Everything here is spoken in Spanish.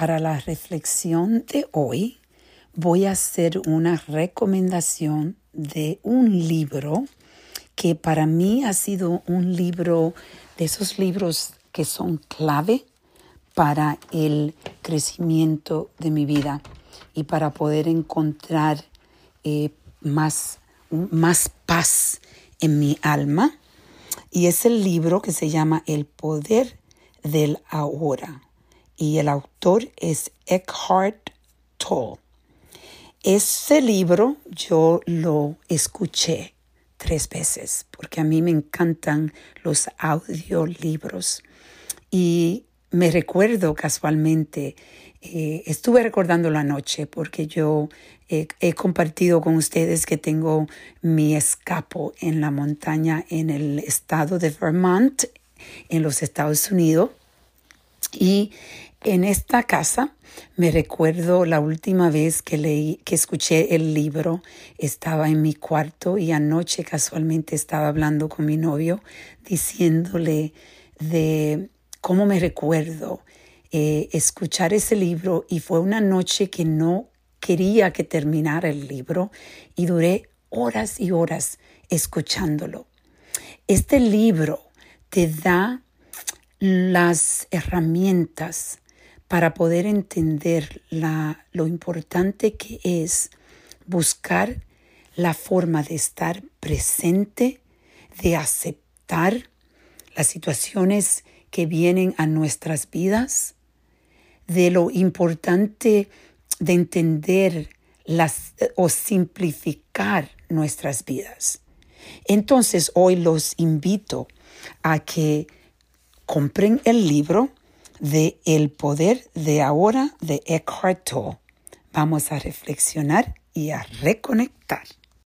para la reflexión de hoy voy a hacer una recomendación de un libro que para mí ha sido un libro de esos libros que son clave para el crecimiento de mi vida y para poder encontrar eh, más, más paz en mi alma. Y es el libro que se llama El Poder del Ahora. Y el autor es Eckhart Tolle. Ese libro yo lo escuché tres veces porque a mí me encantan los audiolibros. Y me recuerdo casualmente, eh, estuve recordando la noche porque yo he compartido con ustedes que tengo mi escapo en la montaña en el estado de Vermont, en los Estados Unidos. Y en esta casa me recuerdo la última vez que leí, que escuché el libro, estaba en mi cuarto y anoche casualmente estaba hablando con mi novio diciéndole de cómo me recuerdo eh, escuchar ese libro y fue una noche que no quería que terminara el libro y duré horas y horas escuchándolo. Este libro te da las herramientas para poder entender la, lo importante que es buscar la forma de estar presente, de aceptar las situaciones que vienen a nuestras vidas, de lo importante de entender las, o simplificar nuestras vidas. Entonces hoy los invito a que compren el libro de El poder de ahora de Eckhart Tolle. Vamos a reflexionar y a reconectar.